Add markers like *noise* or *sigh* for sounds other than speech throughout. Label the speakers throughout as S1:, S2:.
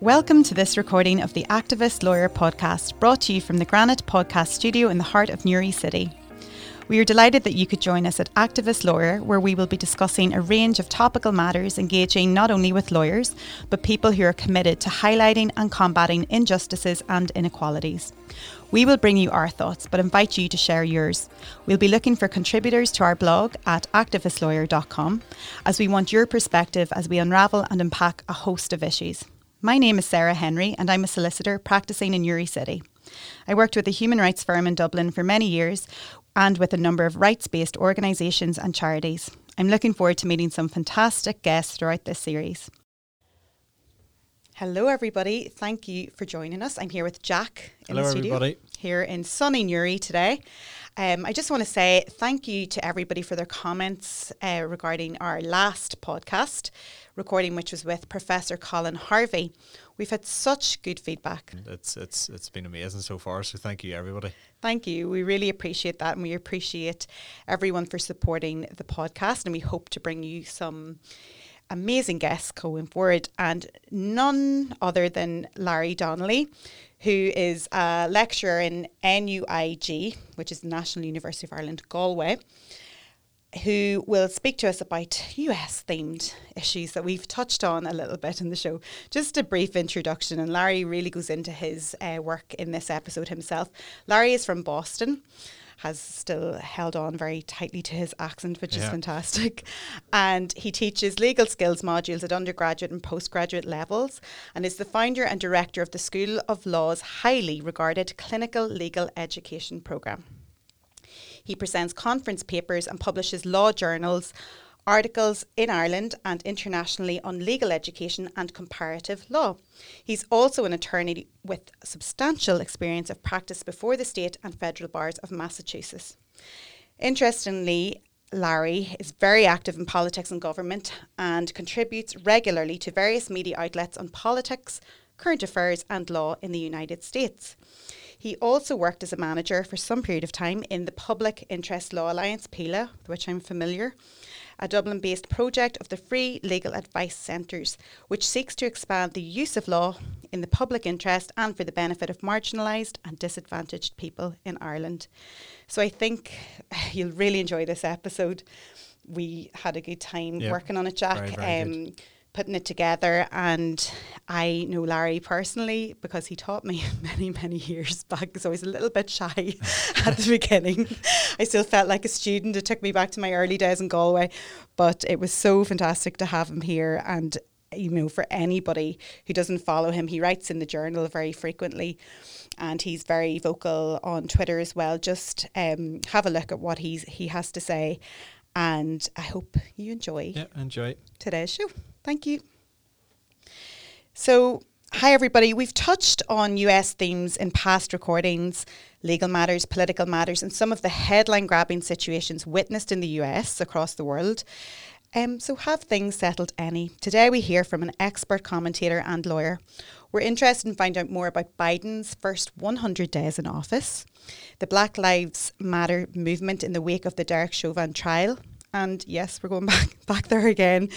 S1: Welcome to this recording of the Activist Lawyer podcast, brought to you from the Granite Podcast Studio in the heart of Newry City. We are delighted that you could join us at Activist Lawyer, where we will be discussing a range of topical matters engaging not only with lawyers, but people who are committed to highlighting and combating injustices and inequalities. We will bring you our thoughts, but invite you to share yours. We'll be looking for contributors to our blog at activistlawyer.com, as we want your perspective as we unravel and unpack a host of issues. My name is Sarah Henry, and I'm a solicitor practicing in Newry City. I worked with a human rights firm in Dublin for many years and with a number of rights based organisations and charities. I'm looking forward to meeting some fantastic guests throughout this series. Hello, everybody. Thank you for joining us. I'm here with Jack in
S2: Hello,
S1: the studio
S2: everybody.
S1: here in sunny Newry today. Um, I just want to say thank you to everybody for their comments uh, regarding our last podcast recording, which was with Professor Colin Harvey. We've had such good feedback.
S2: It's it's it's been amazing so far. So thank you, everybody.
S1: Thank you. We really appreciate that, and we appreciate everyone for supporting the podcast. And we hope to bring you some amazing guests going forward, and none other than Larry Donnelly, who is a lecturer in NUIG, which is the National University of Ireland, Galway, who will speak to us about US themed issues that we've touched on a little bit in the show. Just a brief introduction, and Larry really goes into his uh, work in this episode himself. Larry is from Boston. Has still held on very tightly to his accent, which is fantastic. And he teaches legal skills modules at undergraduate and postgraduate levels and is the founder and director of the School of Law's highly regarded clinical legal education programme. He presents conference papers and publishes law journals, articles in Ireland and internationally on legal education and comparative law. He's also an attorney with substantial experience of practice before the state and federal bars of Massachusetts. Interestingly, Larry is very active in politics and government and contributes regularly to various media outlets on politics, current affairs, and law in the United States. He also worked as a manager for some period of time in the Public Interest Law Alliance, PILA, with which I'm familiar, a Dublin based project of the Free Legal Advice Centres, which seeks to expand the use of law in the public interest and for the benefit of marginalised and disadvantaged people in Ireland. So I think *sighs* you'll really enjoy this episode. We had a good time
S2: Yeah,
S1: working on it, Jack.
S2: very, very
S1: um, putting it together and I know Larry personally because he taught me *laughs* many many years back so I was a little bit shy *laughs* at the beginning I still felt like a student it took me back to my early days in Galway but it was so fantastic to have him here and you know for anybody who doesn't follow him he writes in the journal very frequently and he's very vocal on Twitter as well just um, have a look at what he's he has to say and I hope you enjoy
S2: Yeah, enjoy.
S1: today's show. Thank you. So, hi everybody. We've touched on US themes in past recordings, legal matters, political matters, and some of the headline grabbing situations witnessed in the US across the world. Um, so, have things settled any? Today, we hear from an expert commentator and lawyer. We're interested in finding out more about Biden's first 100 days in office, the Black Lives Matter movement in the wake of the Derek Chauvin trial, and yes, we're going *laughs* back back there again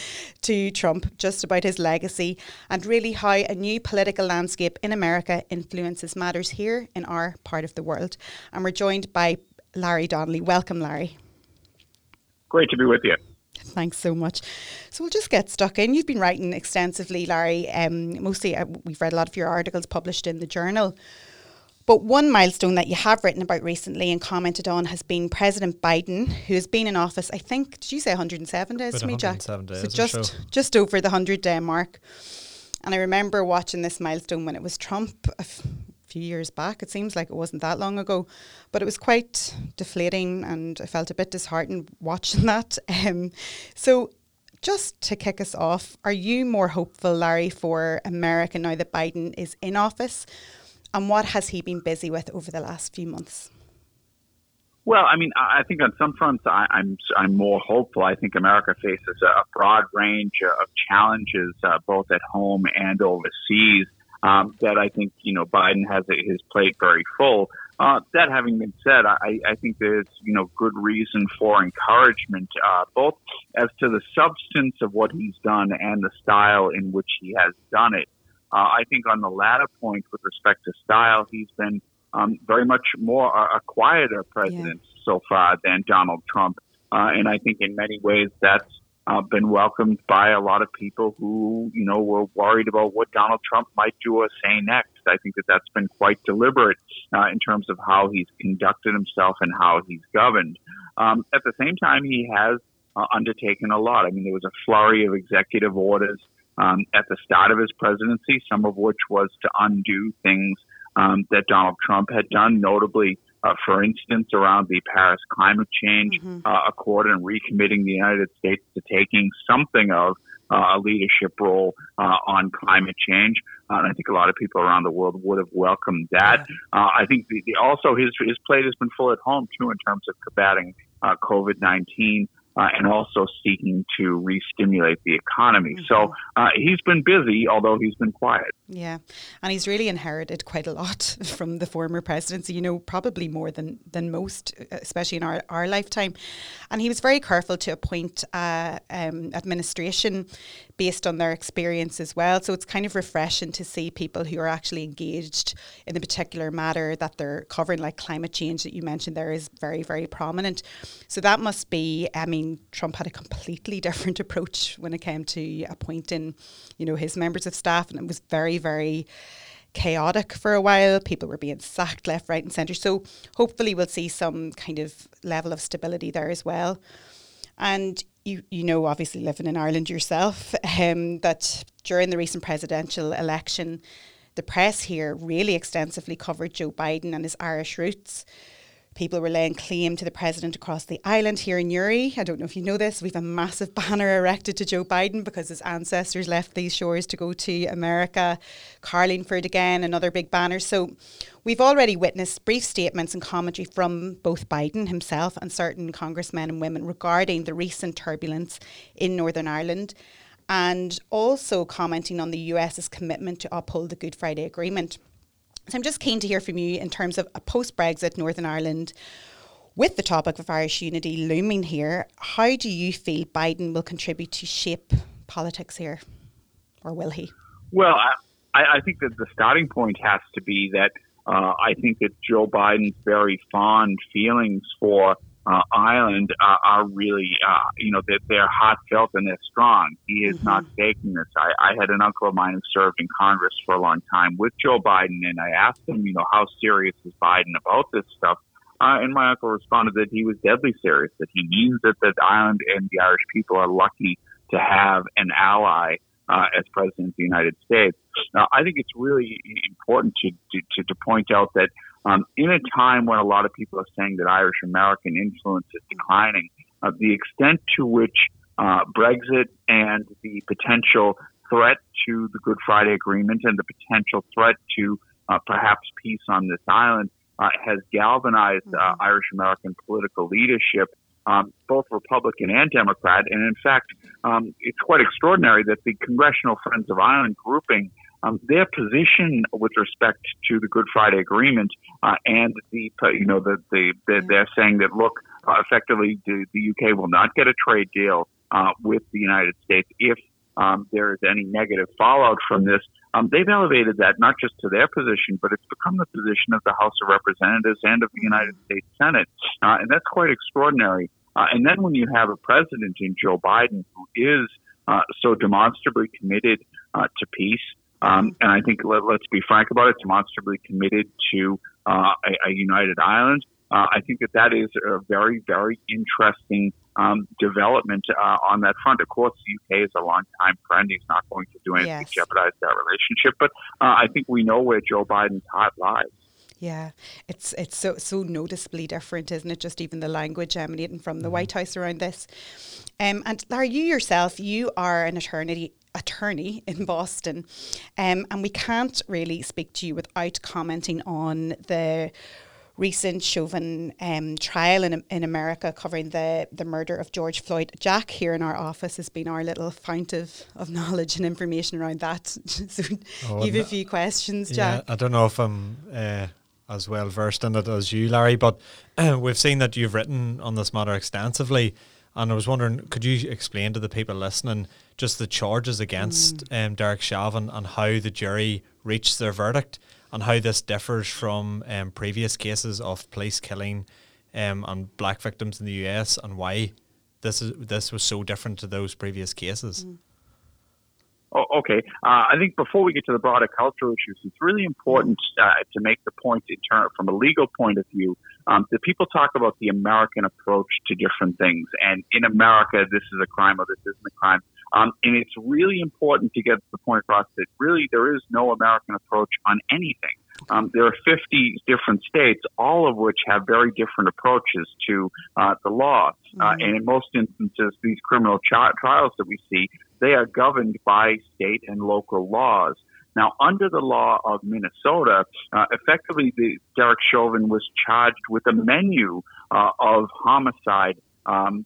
S1: to Trump, just about his legacy and really how a new political landscape in America influences matters here in our part of the world. And we're joined by Larry Donnelly. Welcome, Larry.
S3: Great to be with you.
S1: Thanks so much. So we'll just get stuck in. You've been writing extensively, Larry. Um, mostly, uh, we've read a lot of your articles published in the journal. But one milestone that you have written about recently and commented on has been President Biden, who has been in office, I think, did you say 107 days to me, Jack?
S2: 107 days
S1: so just, just over the 100 day mark. And I remember watching this milestone when it was Trump a f- few years back. It seems like it wasn't that long ago, but it was quite deflating and I felt a bit disheartened watching *laughs* that. Um, so, just to kick us off, are you more hopeful, Larry, for America now that Biden is in office? And what has he been busy with over the last few months?
S3: Well, I mean, I think on some fronts I, I'm I'm more hopeful. I think America faces a, a broad range of challenges, uh, both at home and overseas. Um, that I think you know Biden has his plate very full. Uh, that having been said, I, I think there's you know good reason for encouragement, uh, both as to the substance of what he's done and the style in which he has done it. I think on the latter point, with respect to style, he's been um, very much more a, a quieter president yeah. so far than Donald Trump. Uh, and I think in many ways that's uh, been welcomed by a lot of people who, you know, were worried about what Donald Trump might do or say next. I think that that's been quite deliberate uh, in terms of how he's conducted himself and how he's governed. Um, at the same time, he has uh, undertaken a lot. I mean, there was a flurry of executive orders um, at the start of his presidency, some of which was to undo things um, that Donald Trump had done, notably, uh, for instance, around the Paris Climate Change mm-hmm. uh, Accord and recommitting the United States to taking something of uh, a leadership role uh, on climate change. Uh, and I think a lot of people around the world would have welcomed that. Uh, I think the, the, also his his plate has been full at home too in terms of combating COVID nineteen uh, and also seeking to re-stimulate the economy. Mm-hmm. So uh, he's been busy, although he's been quiet.
S1: Yeah, and he's really inherited quite a lot *laughs* from the former presidency. You know, probably more than than most, especially in our, our lifetime. And he was very careful to appoint uh, um, administration based on their experience as well. So it's kind of refreshing to see people who are actually engaged in the particular matter that they're covering, like climate change that you mentioned there is very, very prominent. So that must be, I mean, Trump had a completely *laughs* different approach when it came to appointing, you know, his members of staff, and it was very, very chaotic for a while. People were being sacked left, right, and centre. So hopefully, we'll see some kind of level of stability there as well. And you, you know, obviously living in Ireland yourself, um, that during the recent presidential election, the press here really extensively covered Joe Biden and his Irish roots. People were laying claim to the president across the island here in Newry. I don't know if you know this. We've a massive *laughs* banner erected to Joe Biden because his ancestors left these shores to go to America. Carlingford again, another big banner. So we've already witnessed brief statements and commentary from both Biden himself and certain congressmen and women regarding the recent turbulence in Northern Ireland and also commenting on the US's commitment to uphold the Good Friday Agreement. So I'm just keen to hear from you in terms of a post Brexit Northern Ireland. With the topic of Irish unity looming here, how do you feel Biden will contribute to shape politics here? Or will he?
S3: Well, I, I think that the starting point has to be that uh, I think that Joe Biden's very fond feelings for uh, Ireland uh, are really, uh, you know, that they're, they're heartfelt and they're strong. He is mm-hmm. not faking this. I, I had an uncle of mine who served in Congress for a long time with Joe Biden, and I asked him, you know, how serious is Biden about this stuff? Uh, and my uncle responded that he was deadly serious, that he means that, that Ireland and the Irish people are lucky to have an ally uh, as president of the United States. Now, I think it's really important to, to, to point out that um, in a time when a lot of people are saying that Irish American influence is declining, uh, the extent to which uh, Brexit and the potential threat to the Good Friday Agreement and the potential threat to uh, perhaps peace on this island uh, has galvanized uh, mm-hmm. Irish American political leadership, um, both Republican and Democrat. And in fact, um, it's quite extraordinary that the Congressional Friends of Ireland grouping um, their position with respect to the Good Friday Agreement uh, and the you know the, the, the mm-hmm. they're saying that look uh, effectively the, the UK will not get a trade deal uh, with the United States if um, there is any negative fallout from this. Um, they've elevated that not just to their position, but it's become the position of the House of Representatives and of the mm-hmm. United States Senate, uh, and that's quite extraordinary. Uh, and then when you have a president in Joe Biden who is uh, so demonstrably committed uh, to peace, um, and I think let, us be frank about it, demonstrably committed to uh, a, a, united Ireland. Uh, I think that that is a very, very interesting um, development uh, on that front. Of course, the UK is a long-time friend. He's not going to do anything yes. to jeopardize that relationship. But uh, I think we know where Joe Biden's heart lies.
S1: Yeah, it's it's so so noticeably different, isn't it? Just even the language emanating from the mm-hmm. White House around this. Um, and Larry, you yourself, you are an attorney attorney in Boston, um, and we can't really speak to you without commenting on the recent Chauvin um, trial in, in America covering the, the murder of George Floyd. Jack here in our office has been our little fount of, of knowledge and information around that. *laughs* so oh, you have a few questions, Jack.
S2: Yeah, I don't know if I'm uh, as well versed in it as you, Larry, but uh, *clears throat* we've seen that you've written on this matter extensively. And I was wondering, could you explain to the people listening just the charges against mm. um, Derek Chauvin and how the jury reached their verdict and how this differs from um, previous cases of police killing um, and black victims in the US and why this is this was so different to those previous cases? Mm.
S3: Oh, okay. Uh, I think before we get to the broader cultural issues, it's really important uh, to make the point in term, from a legal point of view um, that people talk about the American approach to different things. And in America, this is a crime or this isn't a crime. Um, and it's really important to get the point across that really there is no American approach on anything. Um, there are 50 different states, all of which have very different approaches to uh, the law. Uh, mm-hmm. and in most instances, these criminal ch- trials that we see, they are governed by state and local laws. Now, under the law of Minnesota, uh, effectively, the, Derek Chauvin was charged with a menu uh, of homicide um,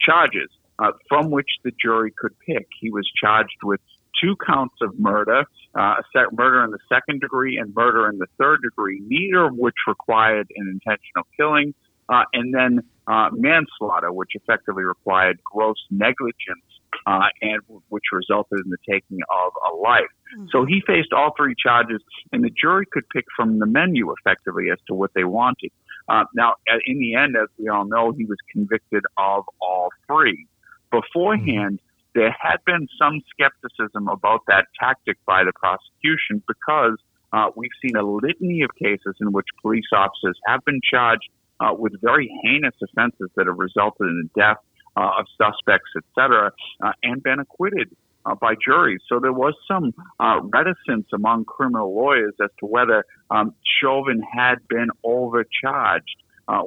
S3: charges uh, from which the jury could pick. He was charged with two counts of murder, uh, murder in the second degree and murder in the third degree, neither of which required an intentional killing, uh, and then uh, manslaughter, which effectively required gross negligence, uh, and which resulted in the taking of a life. Mm-hmm. So he faced all three charges, and the jury could pick from the menu effectively as to what they wanted. Uh, now, in the end, as we all know, he was convicted of all three. Beforehand, there had been some skepticism about that tactic by the prosecution because uh, we've seen a litany of cases in which police officers have been charged uh, with very heinous offenses that have resulted in the death uh, of suspects, etc., uh, and been acquitted uh, by juries. So there was some uh, reticence among criminal lawyers as to whether um, Chauvin had been overcharged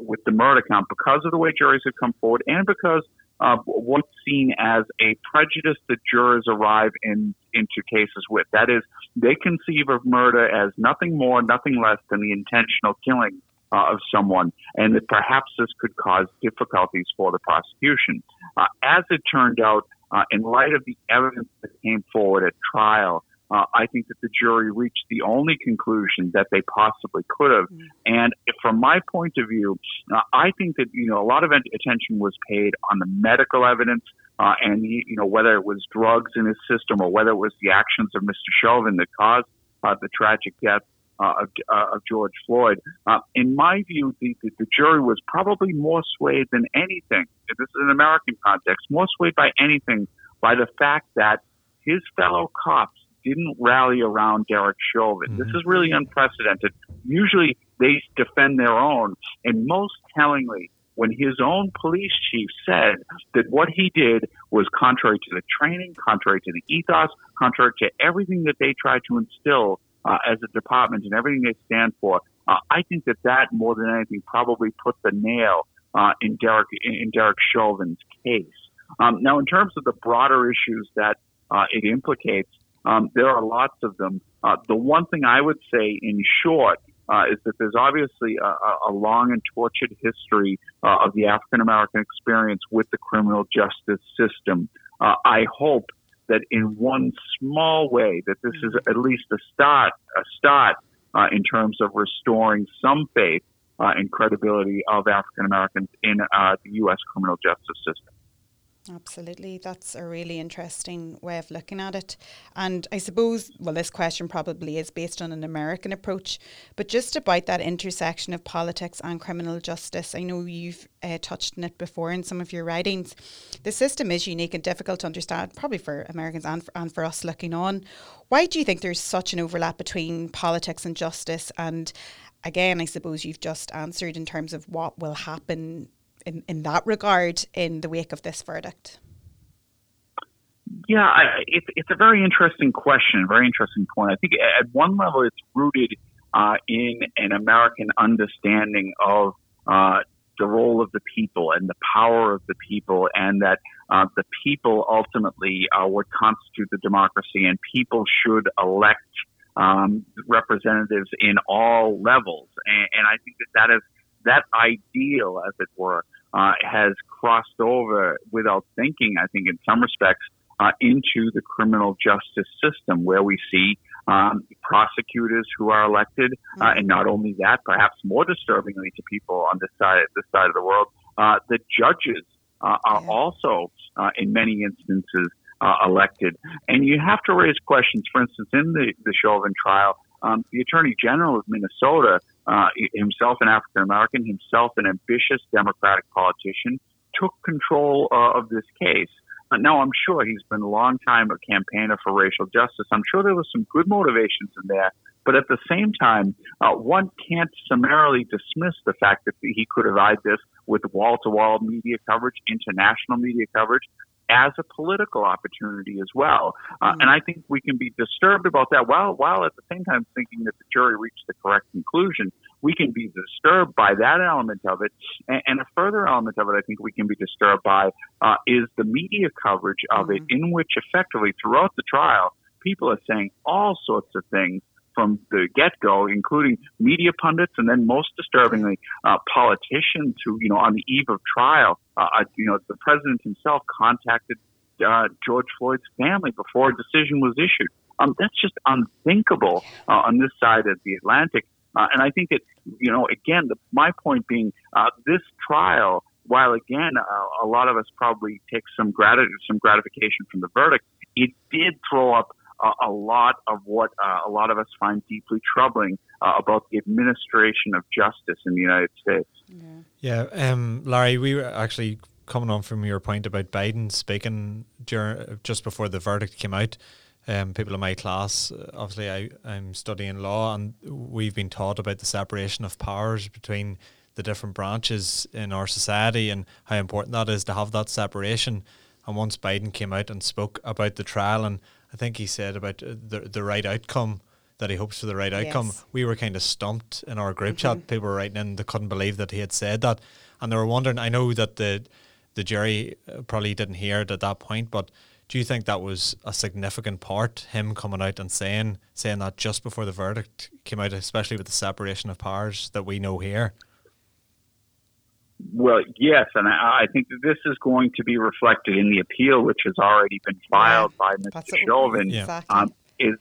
S3: with the murder count because of the way juries had come forward and because uh, what's seen as a prejudice that jurors arrive in into cases with. That is, they conceive of murder as nothing more, nothing less than the intentional killing uh, of someone, and that perhaps this could cause difficulties for the prosecution. Uh, as it turned out, uh, in light of the evidence that came forward at trial, uh, I think that the jury reached the only conclusion that they possibly could have. Mm-hmm. And from my point of view, uh, I think that you know a lot of attention was paid on the medical evidence. Uh, and you know whether it was drugs in his system or whether it was the actions of Mr. Chauvin that caused uh, the tragic death uh, of, uh, of, George Floyd. Uh, in my view, the, the, the, jury was probably more swayed than anything. This is an American context, more swayed by anything by the fact that his fellow cops didn't rally around Derek Chauvin. Mm-hmm. This is really unprecedented. Usually they defend their own. And most tellingly, when his own police chief said that what he did was contrary to the training, contrary to the ethos, contrary to everything that they try to instill uh, as a department and everything they stand for, uh, I think that that more than anything probably put the nail uh, in Derek in Derek Chauvin's case. Um, now, in terms of the broader issues that uh, it implicates, um, there are lots of them. Uh, the one thing I would say, in short, uh, is that there's obviously a, a long and tortured history uh, of the African American experience with the criminal justice system. Uh, I hope that in one small way that this is at least a start, a start uh, in terms of restoring some faith uh, and credibility of African Americans in the U.S. criminal justice system.
S1: Absolutely. That's a really interesting way of looking at it. And I suppose, well, this question probably is based on an American approach, but just about that intersection of politics and criminal justice, I know you've uh, touched on it before in some of your writings. The system is unique and difficult to understand, probably for Americans and for, and for us looking on. Why do you think there's such an overlap between politics and justice? And again, I suppose you've just answered in terms of what will happen in, in that regard in the wake of this verdict?
S3: Yeah, I, it's it's a very interesting question, very interesting point. I think at one level it's rooted uh, in an American understanding of uh, the role of the people and the power of the people, and that uh, the people ultimately are what constitute the democracy, and people should elect um, representatives in all levels. And, and I think that that is that ideal, as it were, uh, has crossed over without thinking, I think, in some respects, uh, into the criminal justice system, where we see um, prosecutors who are elected, uh, and not only that, perhaps more disturbingly to people on this side, this side of the world, uh, the judges uh, are yeah. also, uh, in many instances, uh, elected. And you have to raise questions. For instance, in the, the Chauvin trial, um, the Attorney General of Minnesota, uh, himself an African American, himself an ambitious Democratic politician, took control uh, of this case. Uh, now, I'm sure he's been a long time a campaigner for racial justice. I'm sure there was some good motivations in there. But at the same time, uh, one can't summarily dismiss the fact that he could have eyed this with wall to wall media coverage, international media coverage, as a political opportunity as well. Uh, mm-hmm. And I think we can be disturbed about that while, while at the same time thinking that the jury reached the correct conclusion. We can be disturbed by that element of it. And, and a further element of it I think we can be disturbed by uh, is the media coverage of mm-hmm. it, in which effectively throughout the trial, people are saying all sorts of things from the get-go, including media pundits and then most disturbingly, uh, politicians who, you know, on the eve of trial, uh, uh, you know, the president himself contacted uh, George Floyd's family before a decision was issued. Um, that's just unthinkable uh, on this side of the Atlantic. Uh, and I think that, you know, again, the, my point being, this trial, while again, a lot of us probably take some gratitude, some gratification from the verdict, it did throw up a, lot of what uh, a lot of us find deeply troubling uh, about the administration of justice in the United States.
S2: Yeah, yeah um, Larry, we were actually coming on from your point about Biden speaking during, just before the verdict came out. Um, people in my class, obviously, I, I'm studying law, and we've been taught about the separation of powers between the different branches in our society and how important that is to have that separation. And once Biden came out and spoke about the trial and I think he said about uh, the the right outcome that he hopes for the right outcome. Yes. We were kind of stumped in our group mm-hmm. chat. People were writing in; they couldn't believe that he had said that, and they were wondering. I know that the the jury uh, probably didn't hear it at that point, but do you think that was a significant part him coming out and saying saying that just before the verdict came out, especially with the separation of powers that we know here?
S3: Well, yes, and I, I think that this is going to be reflected in the appeal, which has already been filed by Mr. Chauvin.
S1: Yeah. Um,
S3: is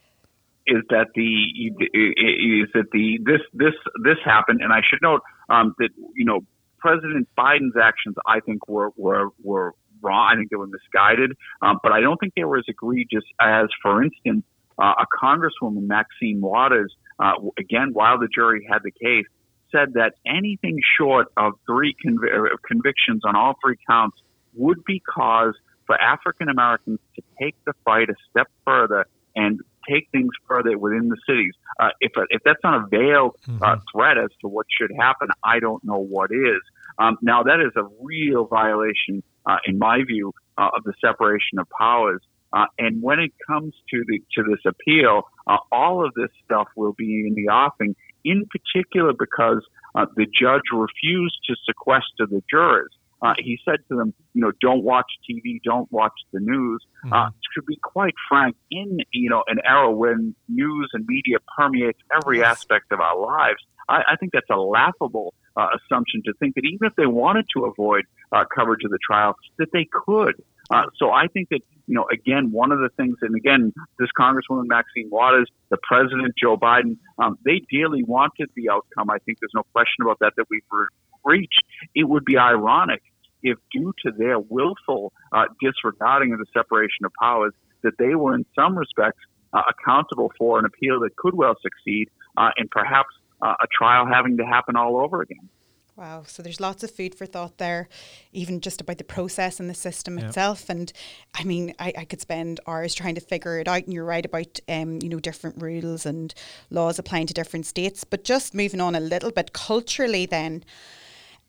S3: is that the is that the this this this happened, and I should note um, that you know President Biden's actions, I think, were were were wrong. I think they were misguided, um, but I don't think they were as egregious as, for instance, uh, a Congresswoman Maxine Waters. Uh, again, while the jury had the case, said that anything short of three conv- uh, convictions on all three counts would be cause for African Americans to take the fight a step further and take things further within the cities. Uh, if if that's not a veiled uh, mm-hmm. threat as to what should happen, I don't know what is. Um, now that is a real violation, uh, in my view, uh, of the separation of powers. Uh, and when it comes to the to this appeal, uh, all of this stuff will be in the offing, in particular because uh, the judge refused to sequester the jurors. Uh, he said to them, you know, don't watch TV, don't watch the news. Mm-hmm. Uh, to be quite frank, in you know an era when news and media permeates every aspect of our lives, I, I think that's a laughable uh, assumption to think that even if they wanted to avoid uh, coverage of the trial, that they could. Uh, so I think that, you know, again, one of the things, and again, this Congresswoman Maxine Waters, the President Joe Biden, um, they dearly wanted the outcome. I think there's no question about that that we've re- reached. It would be ironic if, due to their willful uh, disregarding of the separation of powers, that they were in some respects uh, accountable for an appeal that could well succeed uh, and perhaps uh, a trial having to happen all over again.
S1: Wow. So there's lots of food for thought there, even just about the process and the system yep. itself. And I mean, I, I, could spend hours trying to figure it out. And you're right about, um, you know, different rules and laws applying to different states. But just moving on a little bit culturally, then.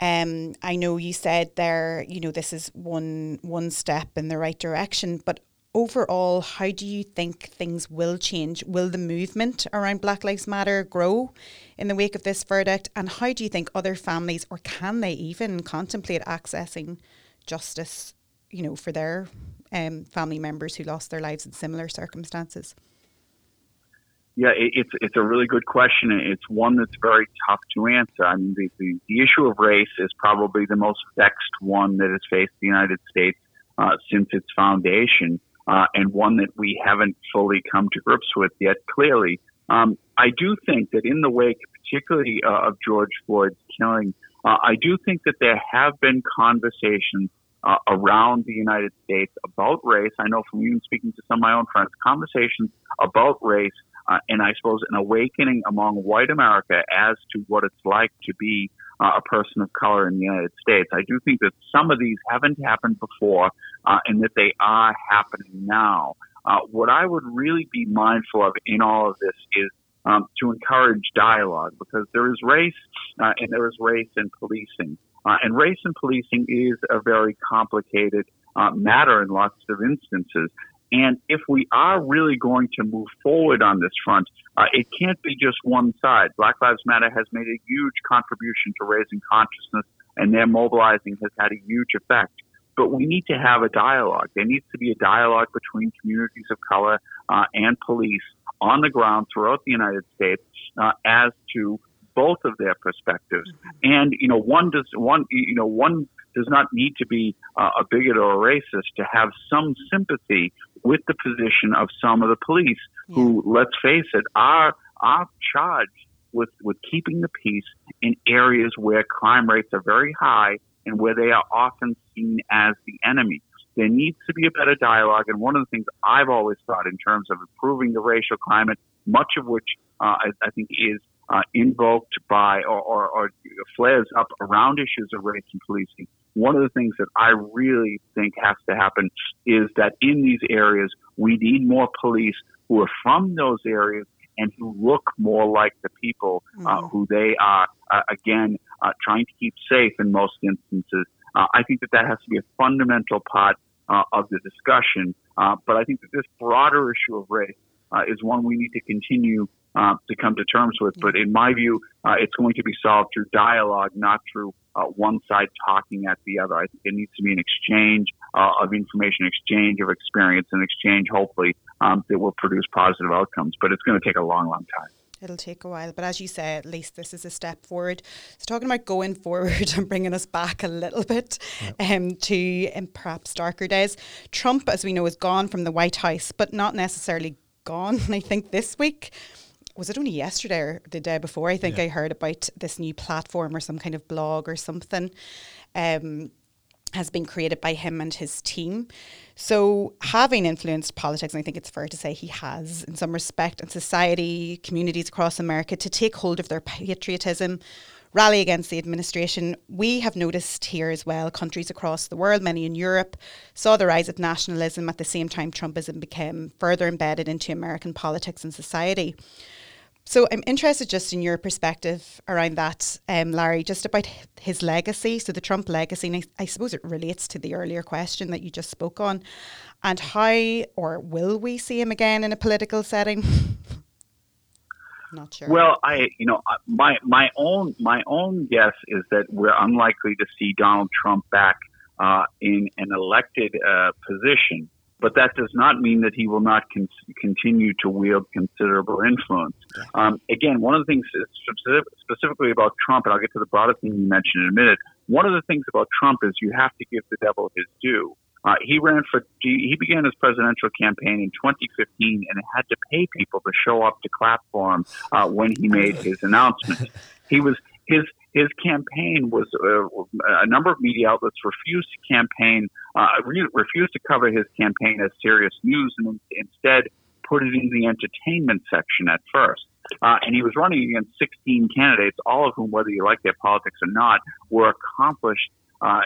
S1: Um, I know you said there, you know, this is one one step in the right direction, but overall, how do you think things will change? Will the movement around Black Lives Matter grow in the wake of this verdict? And how do you think other families, or can they even contemplate accessing justice, you know, for their um, family members who lost their lives in similar circumstances?
S3: Yeah, it's it's a really good question. It's one that's very tough to answer. I mean, the, the, the issue of race is probably the most vexed one that has faced the United States uh, since its foundation uh, and one that we haven't fully come to grips with yet, clearly. Um, I do think that in the wake, particularly uh, of George Floyd's killing, uh, I do think that there have been conversations uh, around the United States about race. I know from even speaking to some of my own friends, conversations about race, uh, and I suppose an awakening among white America as to what it's like to be uh, a person of color in the United States. I do think that some of these haven't happened before, uh, and that they are happening now. Uh, what I would really be mindful of in all of this is um, to encourage dialogue because there is race uh, and there is race in policing. Uh, and race in policing is a very complicated uh, matter in lots of instances. And if we are really going to move forward on this front, uh, it can't be just one side. Black Lives Matter has made a huge contribution to raising consciousness, and their mobilizing has had a huge effect. But we need to have a dialogue. There needs to be a dialogue between communities of color uh, and police on the ground throughout the United States uh, as to both of their perspectives. Mm-hmm. And you know, one does one you know one does not need to be uh, a bigot or a racist to have some sympathy with the position of some of the police yeah. who, let's face it, are are charged with with keeping the peace in areas where crime rates are very high and where they are often seen as the enemy. There needs to be a better dialogue, and one of the things I've always thought in terms of improving the racial climate, much of which uh, I, I think is uh, invoked by or, or, or, flares up around issues of race and policing. One of the things that I really think has to happen is that in these areas, we need more police who are from those areas and who look more like the people uh, mm-hmm. who they are, uh, again, uh, trying to keep safe in most instances. Uh, I think that that has to be a fundamental part uh, of the discussion. Uh, but I think that this broader issue of race is one we need to continue to come to terms with. But in my view, it's going to be solved through dialogue, not through uh, one side talking at the other. I think it needs to be an exchange uh, of information, exchange of experience, and exchange, hopefully, um, that will produce positive outcomes. But it's going to take a long, long time.
S1: It'll take a while, but as you say, at least this is a step forward. So, talking about going *laughs* forward and bringing us back a little bit um, to um, perhaps darker days, Trump, as we know, is gone from the White House, but not necessarily gone. *laughs* I think this week was it only yesterday or the day before? I think yeah. I heard about this new platform or some kind of blog or something. Um, has been created by him and his team. So, having influenced politics, and I think it's fair to say he has in some respect, and society, communities across America to take hold of their patriotism, rally against the administration. We have noticed here as well, countries across the world, many in Europe, saw the rise of nationalism at the same time Trumpism became further embedded into American politics and society. So I'm interested just in your perspective around that, um, Larry, just about his legacy. So the Trump legacy, and I, I, suppose it relates to the earlier question that you just spoke on, and how or will we see him again in a political setting? *laughs* Not sure.
S3: Well, I, you know, my my own my own guess is that we're unlikely to see Donald Trump back uh, in an elected uh, position but that does not mean that he will not con- continue to wield considerable influence. Um, again, one of the things specifically about Trump, and I'll get to the broader thing you mentioned in a minute. One of the things about Trump is you have to give the devil his due. Uh, he ran for he began his presidential campaign in 2015 and had to pay people to show up to clap for him uh, when he made his announcement. *laughs* He was his his campaign was uh, a number of media outlets refused to campaign, uh, refused to cover his campaign as serious news, and instead put it in the entertainment section at first. Uh, and he was running against 16 candidates, all of whom, whether you like their politics or not, were accomplished uh,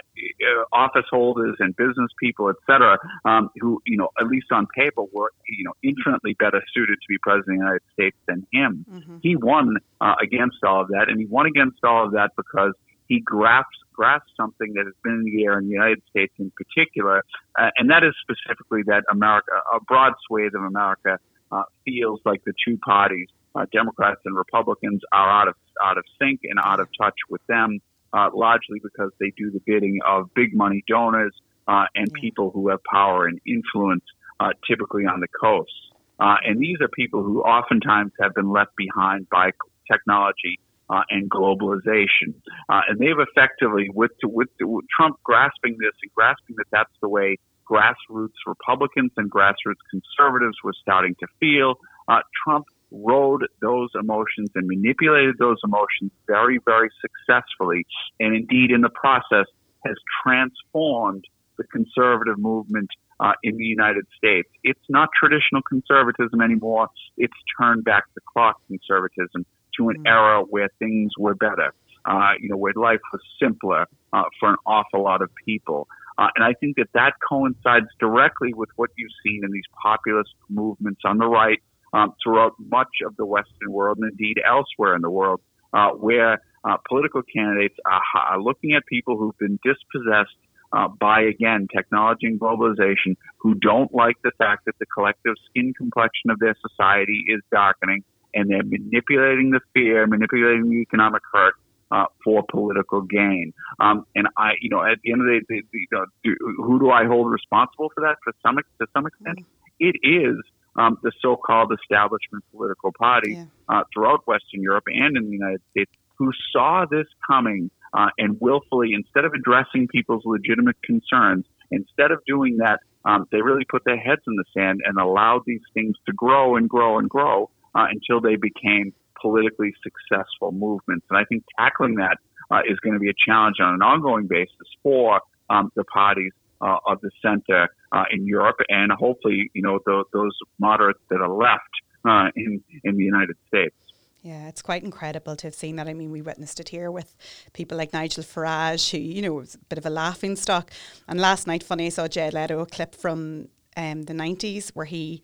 S3: office holders and business people, et cetera, um, who, you know, at least on paper were, you know, infinitely better suited to be president of the United States than him. Mm-hmm. He won uh, against all of that, and he won against all of that because he grasped grasped something that has been in the air in the United States in particular, uh, and that is specifically that America, a broad swathe of America, uh, feels like the two parties, uh, Democrats and Republicans, are out of out of sync and out of touch with them uh, largely because they do the bidding of big money donors uh, and people who have power and influence, uh, typically on the coast. Uh, and these are people who oftentimes have been left behind by technology uh, and globalization. Uh, and they've effectively, with, with, with Trump grasping this and grasping that that's the way grassroots Republicans and grassroots conservatives were starting to feel, Trump rode those emotions and manipulated those emotions very, very successfully. And indeed, in the process, has transformed the conservative movement uh, in the United States. It's not traditional conservatism anymore. It's turned back the clock conservatism to an mm. era where things were better, uh, you know, where life was simpler uh, for an awful lot of people. Uh, and I think that that coincides directly with what you've seen in these populist movements on the right um, throughout much of the Western world and indeed elsewhere in the world, uh, where uh, political candidates are, are, looking at people who've been dispossessed uh, by, again, technology and globalization, who don't like the fact that the collective skin complexion of their society is darkening, and they're manipulating the fear, manipulating the economic hurt uh, for political gain. Um, and I, you know, at the end of the day, the, the, the, who do I hold responsible for that? To some to some extent, it is um, the so-called establishment political party yeah. uh, throughout Western Europe and in the United States who saw this coming uh, and willfully, instead of addressing people's legitimate concerns, instead of doing that, um, they really put their heads in the sand and allowed these things to grow and grow and grow uh, until they became politically successful movements. And I think tackling that uh, is going to be a challenge on an ongoing basis for um, the parties uh, of the center uh, in Europe and hopefully, you know, the, those moderates that are left uh, in in the United States.
S1: Yeah, it's quite incredible to have seen that. I mean, we witnessed it here with people like Nigel Farage, who, you know, was a bit of a laughing stock. And last night, funny, I saw Jay Leno, a clip from um, the 90s where he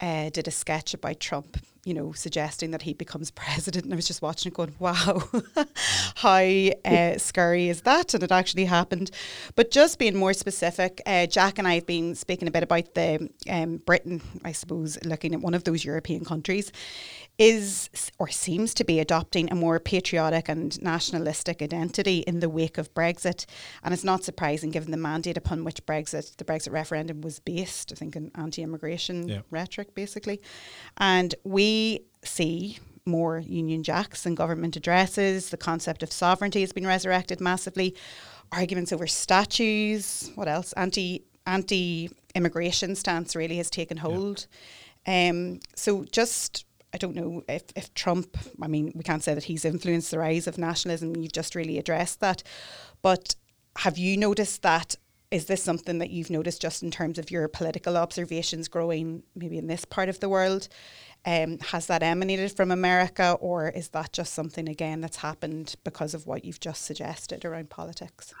S1: uh, did a sketch about Trump you know, suggesting that he becomes *laughs* president. And I was just watching it going, wow, *laughs* how uh, scary is that? And it actually happened. But just being more specific, uh, Jack and I have been speaking a bit about the um, Britain, I suppose, looking at one of those European countries is or seems to be adopting a more patriotic and nationalistic identity in the wake of Brexit. And it's not surprising given the mandate upon which Brexit, the Brexit referendum was based, I think, an anti immigration yeah. rhetoric, basically. And we see more Union Jacks and government addresses. The concept of sovereignty has been resurrected massively. Arguments over statues, what else? Anti anti immigration stance really has taken hold. Yeah. Um, so just I don't know if, if Trump, I mean, we can't say that he's influenced the rise of nationalism. You've just really addressed that. But have you noticed that? Is this something that you've noticed just in terms of your political observations growing maybe in this part of the world? Um, has that emanated from America, or is that just something again that's happened because of what you've just suggested around politics?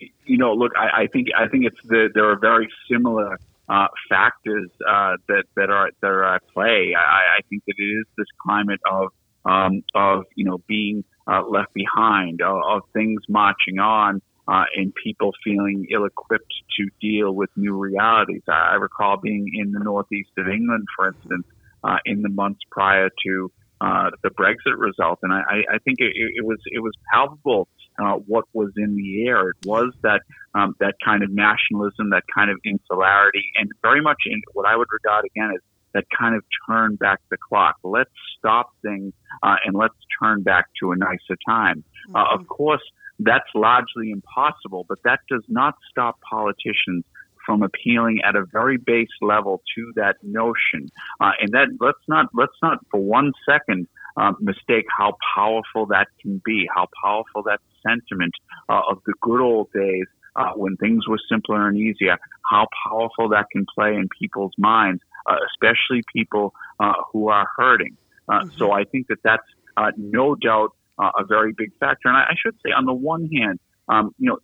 S3: You know, look, I, I think I think it's the there are very similar uh, factors uh, that that are that are at play. I, I think that it is this climate of um, of you know being uh, left behind, of, of, things marching on, uh, and people feeling ill-equipped to deal with new realities. I, I recall being in the northeast of England, for instance, uh, in the months prior to uh, the Brexit result, and I, I think it, it was it was palpable uh, what was in the air. It was that um, that kind of nationalism, that kind of insularity, and very much in what I would regard again as that kind of turn back the clock. Let's stop things uh, and let's turn back to a nicer time. Uh, mm-hmm. of course, that's largely impossible, but that does not stop politicians from appealing at a very base level to that notion. Uh, and that let's not let's not for one second uh, mistake how powerful that can be, how powerful that sentiment uh, of the good old days uh, when things were simpler and easier, how powerful that can play in people's minds, uh, especially people uh, who are hurting. Uh, mm-hmm. So I think that that's uh, no doubt uh, a very big factor. And I, I should say, on the one hand, um, you know,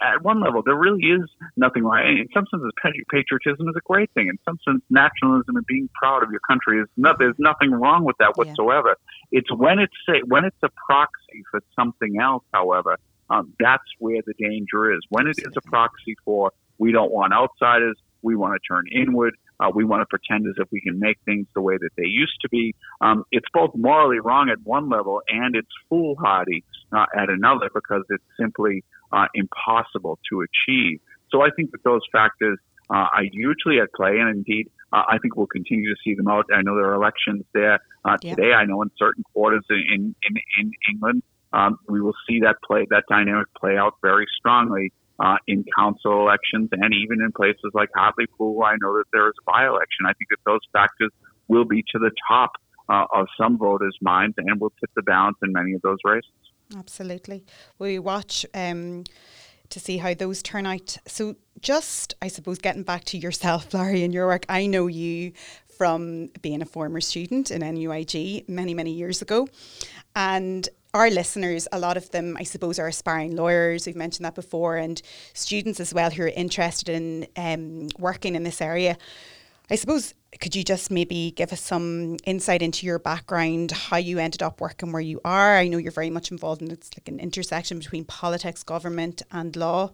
S3: at one level, there really is nothing wrong. In some senses, patriotism is a great thing. In some sense, nationalism and being proud of your country is not. There's nothing wrong with that whatsoever. It's when it's a, when it's a proxy for something else. However, um, that's where the danger is. When it is a proxy for we don't want outsiders, we want to turn inward, uh, we want to pretend as if we can make things the way that they used to be. Um, it's both morally wrong at one level and it's foolhardy uh, at another because it's simply uh, impossible to achieve. So I think that those factors uh, are hugely at play, and indeed, uh, I think we'll continue to see them out. I know there are elections there uh, today. I know in certain quarters in in, in England, um, we will see that play that dynamic play out very strongly uh, in council elections and even in places like Hartlepool, where I know that there is a by-election. I think that those factors will be to the top uh, of some voters' minds and will tip the balance in many of those races.
S1: Absolutely. We watch. Um, to see how those turn out. So, just I suppose getting back to yourself, *laughs* Larry, and your work, I know you from being a former student in NUIG many, many years ago. And our listeners, a lot of them, I suppose, are aspiring lawyers. We've mentioned that before, and students as well who are interested in um, working in this area. I suppose, could you just maybe give us some insight into your background, how you ended up working where you are? I know you're very much involved in it's like an intersection between politics, government, and law.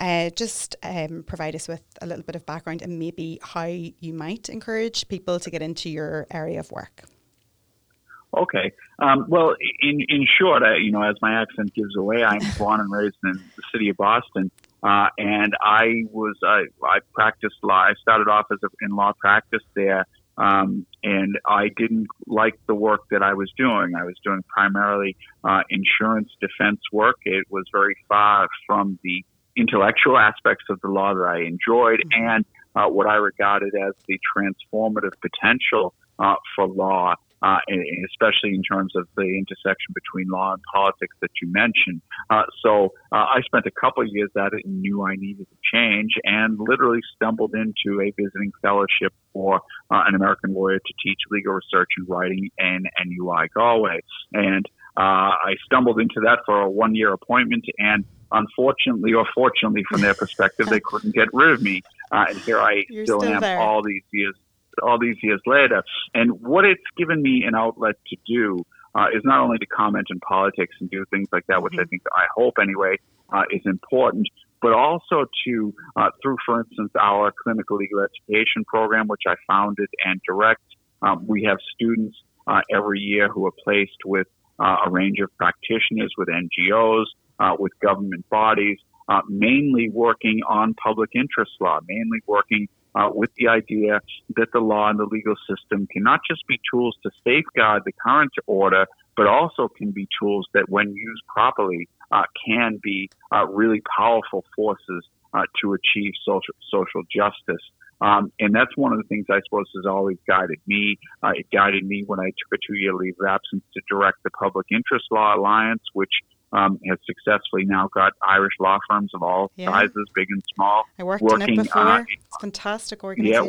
S1: Uh, just um, provide us with a little bit of background and maybe how you might encourage people to get into your area of work.
S3: Okay. Um, well, in in short, I, you know, as my accent gives away, I'm born and raised in the city of Boston, uh, and I was I, I practiced law. I started off as a, in law practice there, um, and I didn't like the work that I was doing. I was doing primarily uh, insurance defense work. It was very far from the intellectual aspects of the law that I enjoyed, mm-hmm. and uh, what I regarded as the transformative potential uh, for law uh, especially in terms of the intersection between law and politics that you mentioned. Uh, so uh, I spent a couple of years at it and knew I needed to change and literally stumbled into a visiting fellowship for uh, an American lawyer to teach legal research and writing in NUI Galway. And uh, I stumbled into that for a one year appointment and unfortunately or fortunately from their perspective, they couldn't get rid of me. Uh, and here I still, still am there. all these years all these years later. And what it's given me an outlet to do uh, is not only to comment in politics and do things like that, which mm-hmm. I think I hope anyway uh, is important, but also to uh, through, for instance, our clinical legal education program, which I founded and direct. Um, we have students uh, every year who are placed with uh, a range of practitioners, with NGOs, uh, with government bodies, mainly working on public interest law, mainly working uh, with the idea that the law and the legal system can not just be tools to safeguard the current order, but also can be tools that, when used properly, uh, can be uh, really powerful forces uh, to achieve social social justice. Um, and that's one of the things I suppose has always guided me. Uh, it guided me when I took a two year leave of absence to direct the Public Interest Law Alliance, which um, has successfully now got Irish law firms of all yeah. sizes, big and small.
S1: I worked working, in it before. Uh, it's a fantastic organization.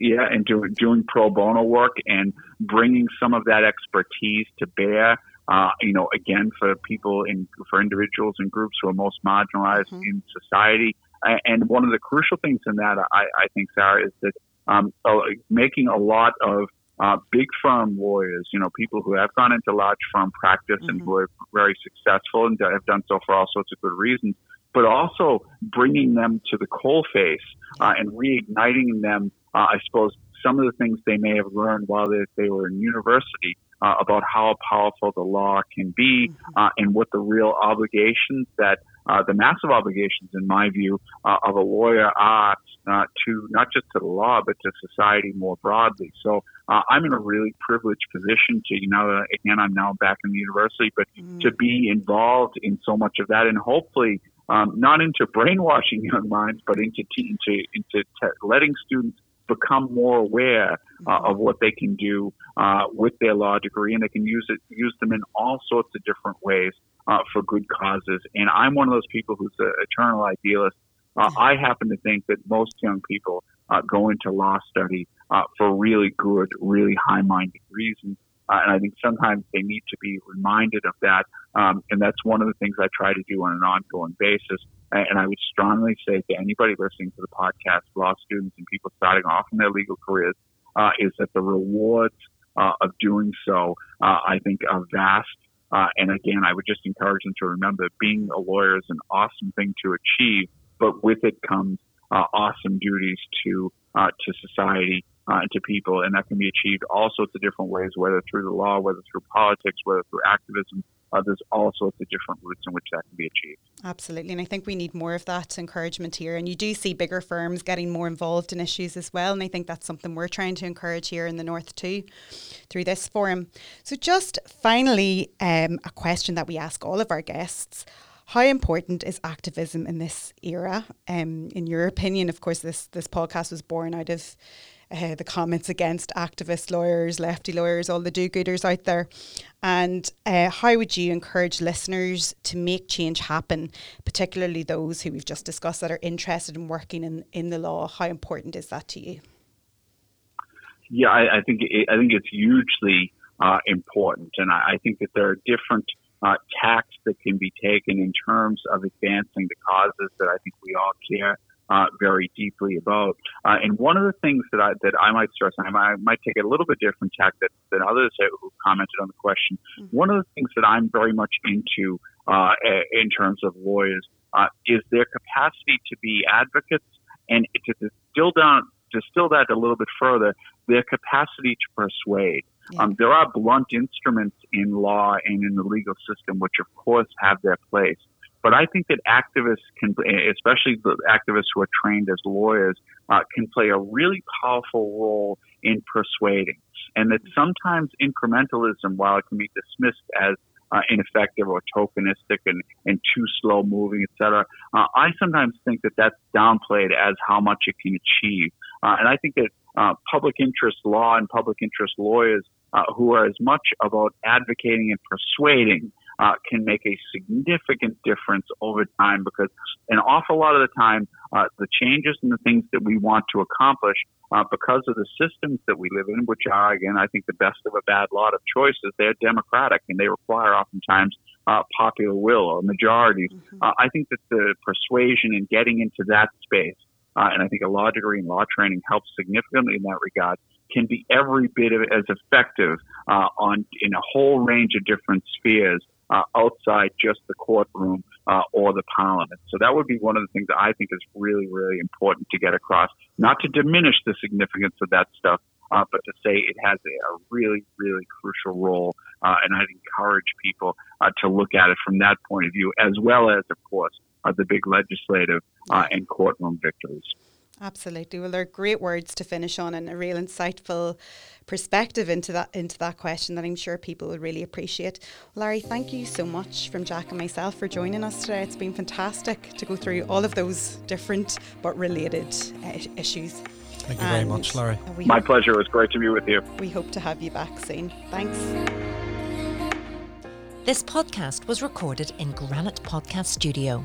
S3: Yeah, yeah, and do, doing pro bono work and bringing some of that expertise to bear. Uh, you know, again, for people in for individuals and groups who are most marginalized mm-hmm. in society. And one of the crucial things in that, I, I think, Sarah, is that um, uh, making a lot of uh, big firm lawyers, you know, people who have gone into large firm practice mm-hmm. and who are very successful and have done so for all sorts of good reasons, but also bringing them to the coalface uh, and reigniting them, uh, I suppose, some of the things they may have learned while they, they were in university uh, about how powerful the law can be mm-hmm. uh, and what the real obligations that uh, the massive obligations, in my view, uh, of a lawyer are uh, to not just to the law but to society more broadly. So uh, I'm in a really privileged position to, you know, again, I'm now back in the university, but mm. to be involved in so much of that, and hopefully um, not into brainwashing *laughs* young minds, but into te- into into te- letting students become more aware uh, of what they can do uh, with their law degree, and they can use it use them in all sorts of different ways uh, for good causes. And I'm one of those people who's an eternal idealist. Uh, I happen to think that most young people uh, go into law study uh, for really good, really high-minded reasons. Uh, and I think sometimes they need to be reminded of that. Um, and that's one of the things I try to do on an ongoing basis. And I would strongly say to anybody listening to the podcast, law students and people starting off in their legal careers, uh, is that the rewards uh, of doing so, uh, I think, are vast. Uh, and again, I would just encourage them to remember being a lawyer is an awesome thing to achieve, but with it comes uh, awesome duties to to society uh, to people, and that can be achieved all sorts of different ways, whether through the law, whether through politics, whether through activism. Uh, there's all sorts of different routes in which that can be achieved.
S1: Absolutely, and I think we need more of that encouragement here. And you do see bigger firms getting more involved in issues as well, and I think that's something we're trying to encourage here in the north too, through this forum. So, just finally, um, a question that we ask all of our guests: How important is activism in this era? Um, in your opinion, of course, this this podcast was born out of uh, the comments against activist lawyers, lefty lawyers, all the do-gooders out there. And uh, how would you encourage listeners to make change happen, particularly those who we've just discussed that are interested in working in, in the law? How important is that to you?
S3: Yeah, I, I think it, I think it's hugely uh, important, and I, I, think that there are different uh, that can be taken in terms of advancing the causes that I think we all care uh, very deeply about. Uh, and one of the things that I that I might stress, and I might take a little bit different tack than, than others who commented on the question. Mm-hmm. One of the things that I'm very much into uh, in terms of lawyers uh, is their capacity to be advocates and to distill down distill that a little bit further, their capacity to persuade. Yeah. Um, there are blunt instruments in law and in the legal system, which of course have their place. But I think that activists can, especially the activists who are trained as lawyers, uh, can play a really powerful role in persuading. And that sometimes incrementalism, while it can be dismissed as uh, ineffective or tokenistic and, and too slow moving, et cetera, uh, I sometimes think that that's downplayed as how much it can achieve. Uh, and I think that uh, public interest law and public interest lawyers uh, who are as much about advocating and persuading uh, can make a significant difference over time because an awful lot of the time, uh, the changes and the things that we want to accomplish, uh, because of the systems that we live in, which are, again, I think the best of a bad lot of choices, they're democratic and they require oftentimes uh, popular will or majorities. Mm-hmm. Uh, I think that the persuasion and getting into that space, uh, and I think a law degree and law training helps significantly in that regard, can be every bit of, as effective uh, on in a whole range of different spheres uh, outside just the courtroom uh, or the parliament. So that would be one of the things that I think is really, really important to get across. Not to diminish the significance of that stuff, uh, but to say it has a, really, really crucial role. Uh, and I'd encourage people uh, to look at it from that point of view, as well as, of course, uh, the big legislative and courtroom victories.
S1: Absolutely. Well, they're great words to finish on and a real insightful perspective into that into that question that I'm sure people will really appreciate. Larry, thank you so much from Jack and myself for joining us today. It's been fantastic to go through all of those different but related uh, issues.
S2: Thank you and very much, Larry.
S3: My pleasure. It was great to be with you.
S1: We hope to have you back soon. Thanks.
S4: This podcast was recorded in Granite Podcast Studio.